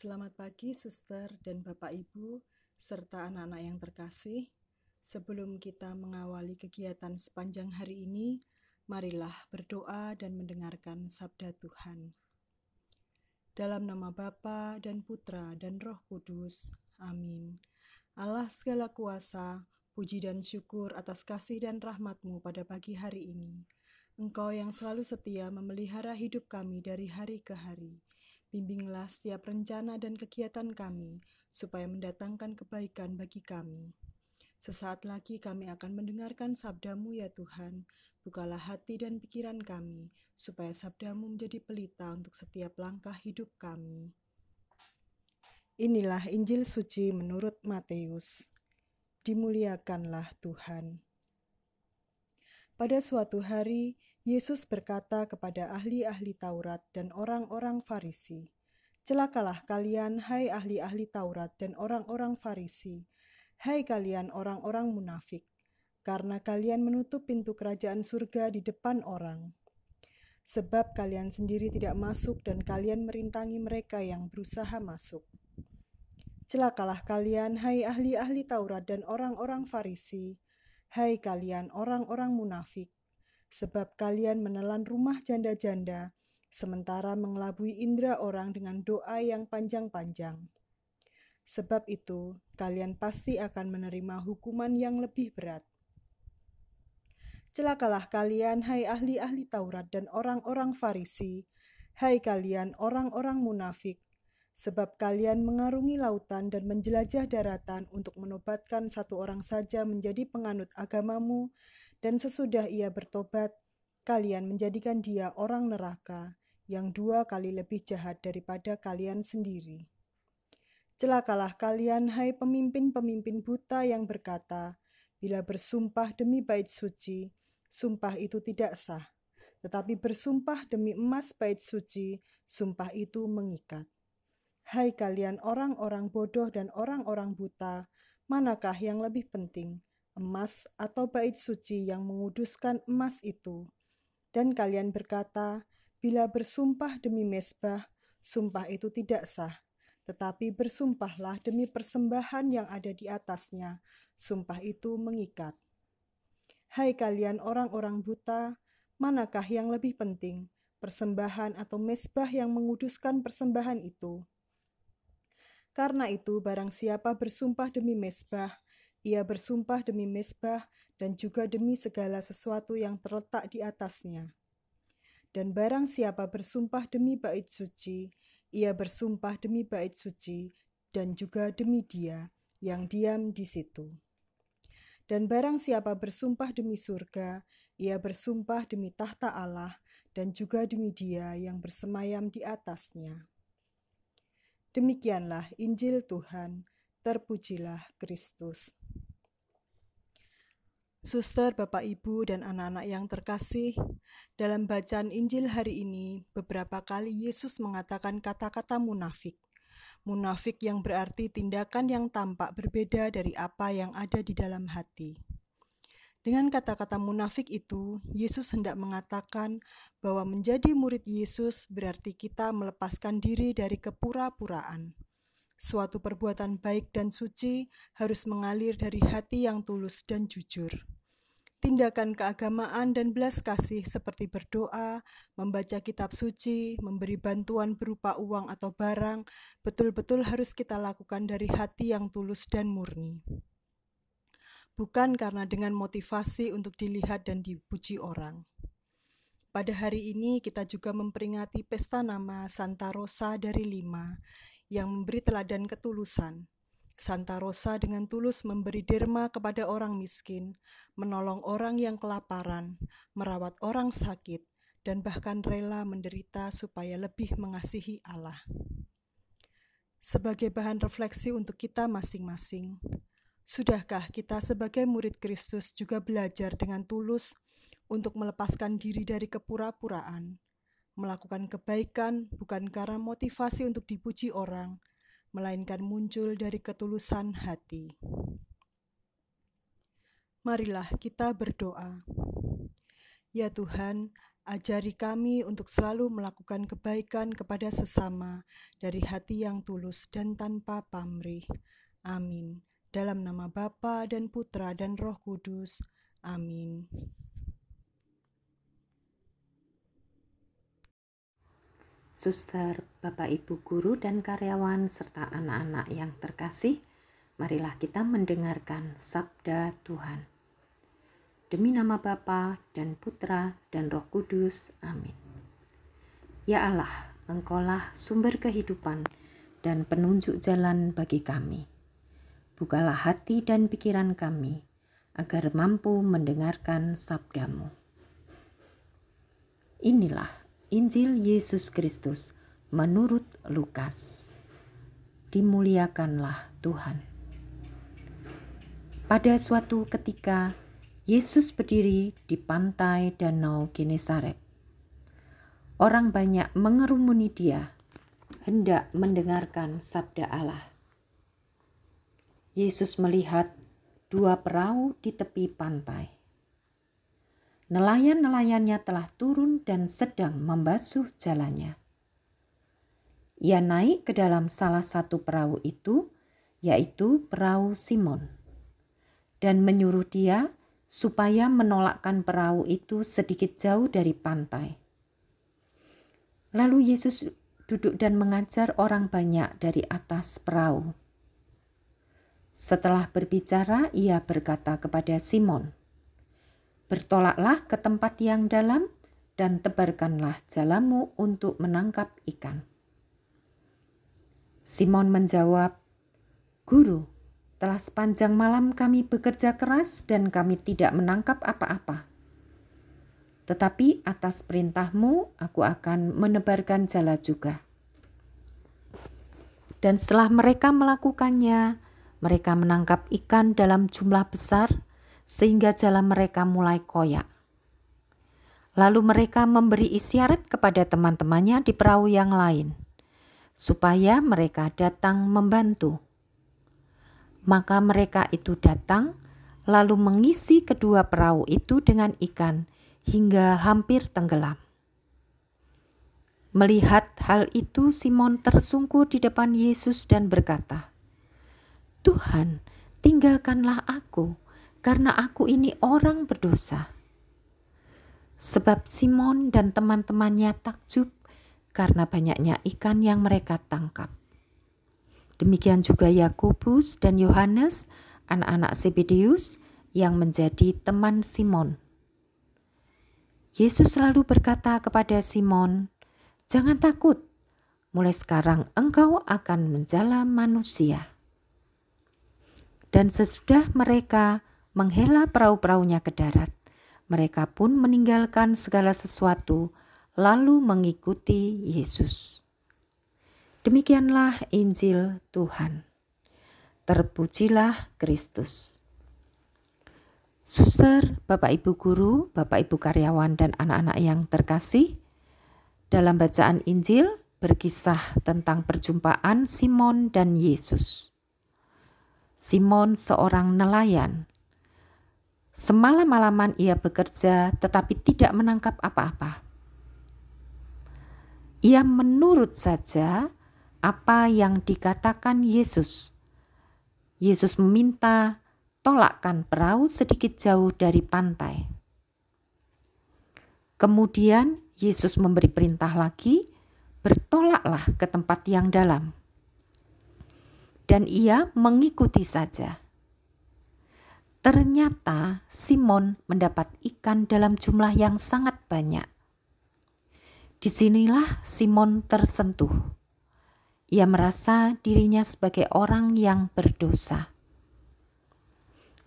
Selamat pagi, suster dan bapak ibu, serta anak-anak yang terkasih. Sebelum kita mengawali kegiatan sepanjang hari ini, marilah berdoa dan mendengarkan sabda Tuhan. Dalam nama Bapa dan Putra dan Roh Kudus. Amin. Allah segala kuasa, puji dan syukur atas kasih dan rahmatmu pada pagi hari ini. Engkau yang selalu setia memelihara hidup kami dari hari ke hari. Bimbinglah setiap rencana dan kegiatan kami, supaya mendatangkan kebaikan bagi kami. Sesaat lagi kami akan mendengarkan sabdamu ya Tuhan. Bukalah hati dan pikiran kami, supaya sabdamu menjadi pelita untuk setiap langkah hidup kami. Inilah Injil suci menurut Matius. Dimuliakanlah Tuhan. Pada suatu hari, Yesus berkata kepada ahli-ahli Taurat dan orang-orang Farisi, "Celakalah kalian, hai ahli-ahli Taurat dan orang-orang Farisi, hai kalian orang-orang munafik, karena kalian menutup pintu kerajaan surga di depan orang. Sebab kalian sendiri tidak masuk dan kalian merintangi mereka yang berusaha masuk." Celakalah kalian, hai ahli-ahli Taurat dan orang-orang Farisi, hai kalian orang-orang munafik, sebab kalian menelan rumah janda-janda, sementara mengelabui indera orang dengan doa yang panjang-panjang. Sebab itu, kalian pasti akan menerima hukuman yang lebih berat. Celakalah kalian, hai ahli-ahli Taurat dan orang-orang Farisi, hai kalian orang-orang munafik, sebab kalian mengarungi lautan dan menjelajah daratan untuk menobatkan satu orang saja menjadi penganut agamamu, dan sesudah ia bertobat, kalian menjadikan dia orang neraka yang dua kali lebih jahat daripada kalian sendiri. Celakalah kalian, hai pemimpin-pemimpin buta yang berkata, bila bersumpah demi bait suci, sumpah itu tidak sah, tetapi bersumpah demi emas bait suci, sumpah itu mengikat. Hai kalian orang-orang bodoh dan orang-orang buta, manakah yang lebih penting, emas atau bait suci yang menguduskan emas itu. Dan kalian berkata, bila bersumpah demi mesbah, sumpah itu tidak sah. Tetapi bersumpahlah demi persembahan yang ada di atasnya, sumpah itu mengikat. Hai kalian orang-orang buta, manakah yang lebih penting, persembahan atau mesbah yang menguduskan persembahan itu? Karena itu, barang siapa bersumpah demi mesbah, ia bersumpah demi mesbah dan juga demi segala sesuatu yang terletak di atasnya. Dan barang siapa bersumpah demi bait suci, ia bersumpah demi bait suci dan juga demi dia yang diam di situ. Dan barang siapa bersumpah demi surga, ia bersumpah demi tahta Allah dan juga demi dia yang bersemayam di atasnya. Demikianlah Injil Tuhan, terpujilah Kristus. Suster, Bapak, Ibu, dan anak-anak yang terkasih, dalam bacaan Injil hari ini, beberapa kali Yesus mengatakan kata-kata munafik. Munafik yang berarti tindakan yang tampak berbeda dari apa yang ada di dalam hati. Dengan kata-kata munafik itu, Yesus hendak mengatakan bahwa menjadi murid Yesus berarti kita melepaskan diri dari kepura-puraan. Suatu perbuatan baik dan suci harus mengalir dari hati yang tulus dan jujur. Tindakan keagamaan dan belas kasih seperti berdoa, membaca kitab suci, memberi bantuan berupa uang atau barang, betul-betul harus kita lakukan dari hati yang tulus dan murni. Bukan karena dengan motivasi untuk dilihat dan dipuji orang. Pada hari ini kita juga memperingati pesta nama Santa Rosa dari Lima yang memberi teladan ketulusan. Santa Rosa dengan tulus memberi derma kepada orang miskin, menolong orang yang kelaparan, merawat orang sakit, dan bahkan rela menderita supaya lebih mengasihi Allah. Sebagai bahan refleksi untuk kita masing-masing, sudahkah kita sebagai murid Kristus juga belajar dengan tulus untuk melepaskan diri dari kepura-puraan? Melakukan kebaikan bukan karena motivasi untuk dipuji orang, melainkan muncul dari ketulusan hati. Marilah kita berdoa. Ya Tuhan, Ajari kami untuk selalu melakukan kebaikan kepada sesama dari hati yang tulus dan tanpa pamrih. Amin. Dalam nama Bapa dan Putra dan Roh Kudus. Amin. Suster, Bapak Ibu guru dan karyawan serta anak-anak yang terkasih, marilah kita mendengarkan sabda Tuhan. Demi nama Bapa dan Putra dan Roh Kudus. Amin. Ya Allah, Engkaulah sumber kehidupan dan penunjuk jalan bagi kami. Bukalah hati dan pikiran kami agar mampu mendengarkan sabdamu. Inilah Injil Yesus Kristus menurut Lukas. Dimuliakanlah Tuhan. Pada suatu ketika, Yesus berdiri di pantai Danau Genesaret. Orang banyak mengerumuni dia, hendak mendengarkan sabda Allah. Yesus melihat dua perahu di tepi pantai. Nelayan-nelayannya telah turun dan sedang membasuh jalannya. Ia naik ke dalam salah satu perahu itu, yaitu perahu Simon, dan menyuruh dia supaya menolakkan perahu itu sedikit jauh dari pantai. Lalu Yesus duduk dan mengajar orang banyak dari atas perahu. Setelah berbicara, ia berkata kepada Simon, "Bertolaklah ke tempat yang dalam dan tebarkanlah jalamu untuk menangkap ikan." Simon menjawab, "Guru, telah sepanjang malam kami bekerja keras dan kami tidak menangkap apa-apa. Tetapi atas perintahmu aku akan menebarkan jala juga. Dan setelah mereka melakukannya, mereka menangkap ikan dalam jumlah besar sehingga jala mereka mulai koyak. Lalu mereka memberi isyarat kepada teman-temannya di perahu yang lain, supaya mereka datang membantu maka mereka itu datang, lalu mengisi kedua perahu itu dengan ikan hingga hampir tenggelam. Melihat hal itu, Simon tersungkur di depan Yesus dan berkata, "Tuhan, tinggalkanlah aku, karena aku ini orang berdosa." Sebab Simon dan teman-temannya takjub karena banyaknya ikan yang mereka tangkap. Demikian juga Yakobus dan Yohanes, anak-anak Zebedeus yang menjadi teman Simon. Yesus selalu berkata kepada Simon, "Jangan takut, mulai sekarang engkau akan menjala manusia." Dan sesudah mereka menghela perahu-perahunya ke darat, mereka pun meninggalkan segala sesuatu, lalu mengikuti Yesus. Demikianlah Injil Tuhan. Terpujilah Kristus. Suster, Bapak Ibu guru, Bapak Ibu karyawan dan anak-anak yang terkasih, dalam bacaan Injil berkisah tentang perjumpaan Simon dan Yesus. Simon seorang nelayan. Semalam-malaman ia bekerja tetapi tidak menangkap apa-apa. Ia menurut saja apa yang dikatakan Yesus. Yesus meminta tolakkan perahu sedikit jauh dari pantai. Kemudian Yesus memberi perintah lagi, bertolaklah ke tempat yang dalam. Dan ia mengikuti saja. Ternyata Simon mendapat ikan dalam jumlah yang sangat banyak. Di sinilah Simon tersentuh ia merasa dirinya sebagai orang yang berdosa.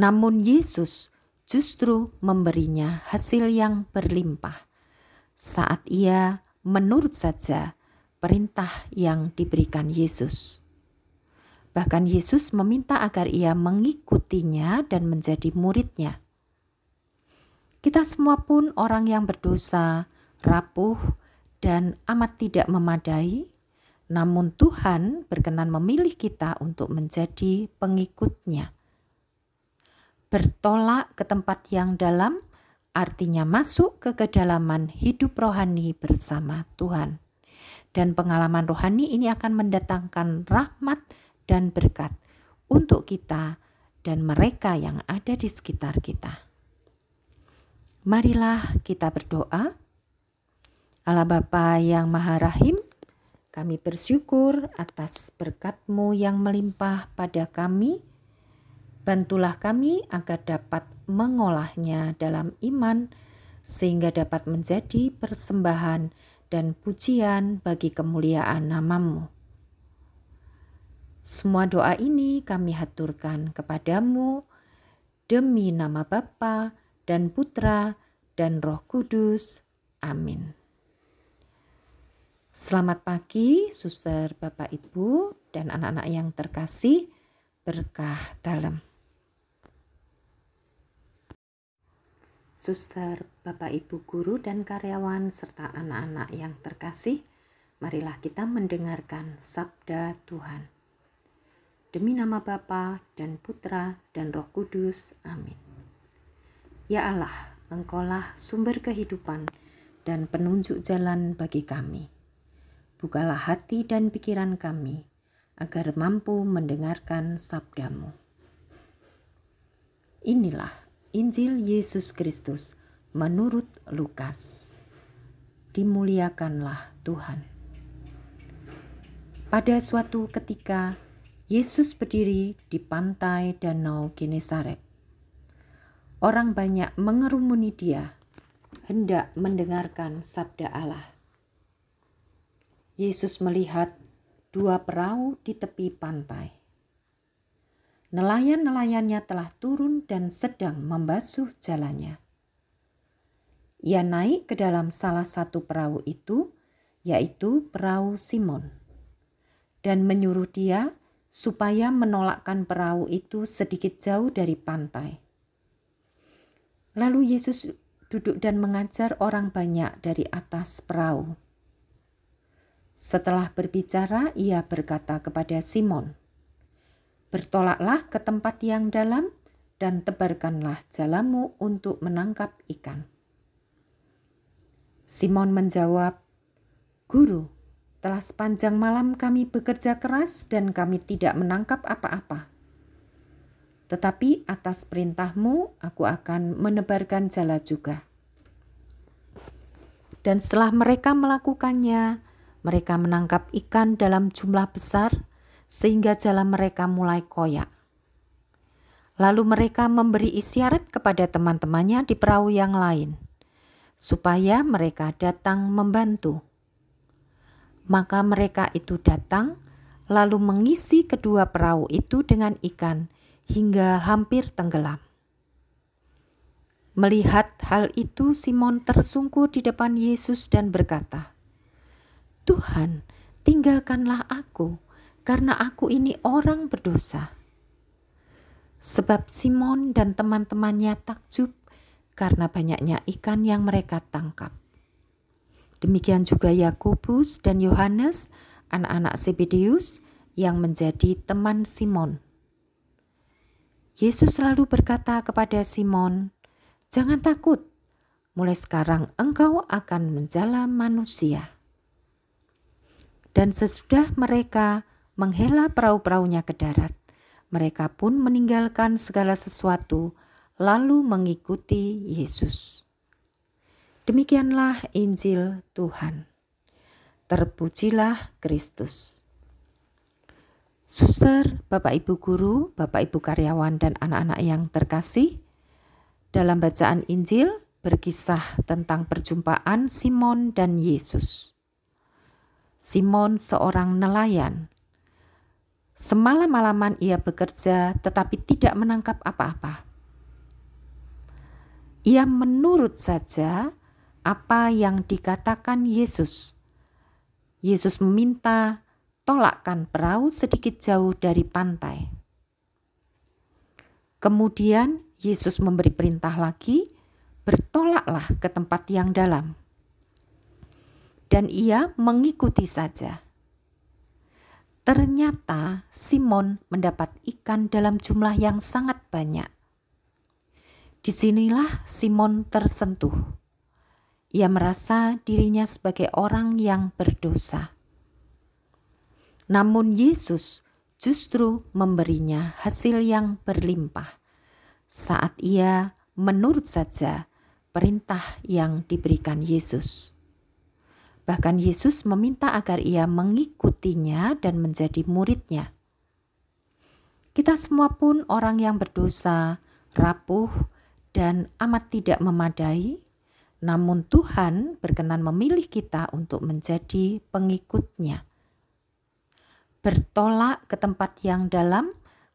Namun Yesus justru memberinya hasil yang berlimpah saat ia menurut saja perintah yang diberikan Yesus. Bahkan Yesus meminta agar ia mengikutinya dan menjadi muridnya. Kita semua pun orang yang berdosa, rapuh, dan amat tidak memadai namun Tuhan berkenan memilih kita untuk menjadi pengikutnya. Bertolak ke tempat yang dalam artinya masuk ke kedalaman hidup rohani bersama Tuhan. Dan pengalaman rohani ini akan mendatangkan rahmat dan berkat untuk kita dan mereka yang ada di sekitar kita. Marilah kita berdoa. Allah Bapa yang Maha Rahim, kami bersyukur atas berkat-Mu yang melimpah pada kami. Bantulah kami agar dapat mengolahnya dalam iman, sehingga dapat menjadi persembahan dan pujian bagi kemuliaan namamu. Semua doa ini kami haturkan kepadamu demi nama Bapa dan Putra dan Roh Kudus. Amin. Selamat pagi, suster, bapak, ibu, dan anak-anak yang terkasih. Berkah dalam. Suster, bapak, ibu, guru, dan karyawan, serta anak-anak yang terkasih, marilah kita mendengarkan sabda Tuhan. Demi nama Bapa dan Putra dan Roh Kudus. Amin. Ya Allah, Engkaulah sumber kehidupan dan penunjuk jalan bagi kami bukalah hati dan pikiran kami agar mampu mendengarkan sabdamu. Inilah Injil Yesus Kristus menurut Lukas. Dimuliakanlah Tuhan. Pada suatu ketika, Yesus berdiri di pantai Danau Genesaret. Orang banyak mengerumuni dia, hendak mendengarkan sabda Allah. Yesus melihat dua perahu di tepi pantai. Nelayan-nelayannya telah turun dan sedang membasuh jalannya. Ia naik ke dalam salah satu perahu itu, yaitu perahu Simon, dan menyuruh dia supaya menolakkan perahu itu sedikit jauh dari pantai. Lalu Yesus duduk dan mengajar orang banyak dari atas perahu. Setelah berbicara, ia berkata kepada Simon, "Bertolaklah ke tempat yang dalam dan tebarkanlah jalamu untuk menangkap ikan." Simon menjawab, "Guru, telah sepanjang malam kami bekerja keras dan kami tidak menangkap apa-apa. Tetapi atas perintahmu aku akan menebarkan jala juga." Dan setelah mereka melakukannya, mereka menangkap ikan dalam jumlah besar sehingga jalan mereka mulai koyak. Lalu mereka memberi isyarat kepada teman-temannya di perahu yang lain, supaya mereka datang membantu. Maka mereka itu datang, lalu mengisi kedua perahu itu dengan ikan hingga hampir tenggelam. Melihat hal itu, Simon tersungkur di depan Yesus dan berkata, Tuhan, tinggalkanlah aku, karena aku ini orang berdosa. Sebab Simon dan teman-temannya takjub karena banyaknya ikan yang mereka tangkap. Demikian juga Yakobus dan Yohanes, anak-anak Zebedeus, yang menjadi teman Simon. Yesus selalu berkata kepada Simon, "Jangan takut, mulai sekarang engkau akan menjala manusia." Dan sesudah mereka menghela perahu-perahunya ke darat, mereka pun meninggalkan segala sesuatu lalu mengikuti Yesus. Demikianlah Injil Tuhan. Terpujilah Kristus. Suster, Bapak Ibu guru, Bapak Ibu karyawan dan anak-anak yang terkasih, dalam bacaan Injil berkisah tentang perjumpaan Simon dan Yesus. Simon seorang nelayan. Semalam-malaman ia bekerja tetapi tidak menangkap apa-apa. Ia menurut saja apa yang dikatakan Yesus. Yesus meminta tolakkan perahu sedikit jauh dari pantai. Kemudian Yesus memberi perintah lagi, bertolaklah ke tempat yang dalam dan ia mengikuti saja. Ternyata Simon mendapat ikan dalam jumlah yang sangat banyak. Di Di sinilah Simon tersentuh. Ia merasa dirinya sebagai orang yang berdosa. Namun Yesus justru memberinya hasil yang berlimpah saat ia menurut saja perintah yang diberikan Yesus. Bahkan Yesus meminta agar ia mengikutinya dan menjadi muridnya. Kita semua pun orang yang berdosa, rapuh, dan amat tidak memadai, namun Tuhan berkenan memilih kita untuk menjadi pengikutnya bertolak ke tempat yang dalam,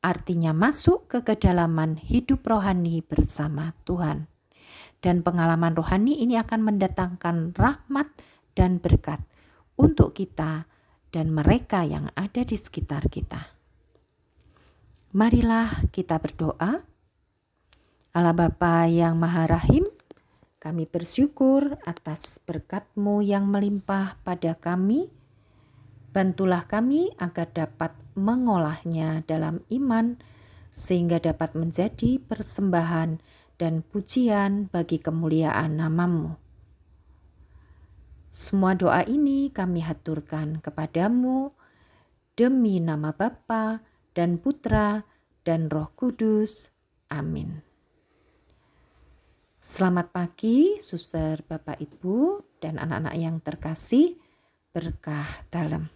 artinya masuk ke kedalaman hidup rohani bersama Tuhan. Dan pengalaman rohani ini akan mendatangkan rahmat dan berkat untuk kita dan mereka yang ada di sekitar kita. Marilah kita berdoa. Allah Bapa yang Maha Rahim, kami bersyukur atas berkat-Mu yang melimpah pada kami, Bantulah kami agar dapat mengolahnya dalam iman, sehingga dapat menjadi persembahan dan pujian bagi kemuliaan namamu. Semua doa ini kami haturkan kepadamu demi nama Bapa dan Putra dan Roh Kudus. Amin. Selamat pagi, suster, Bapak, Ibu, dan anak-anak yang terkasih. Berkah dalam.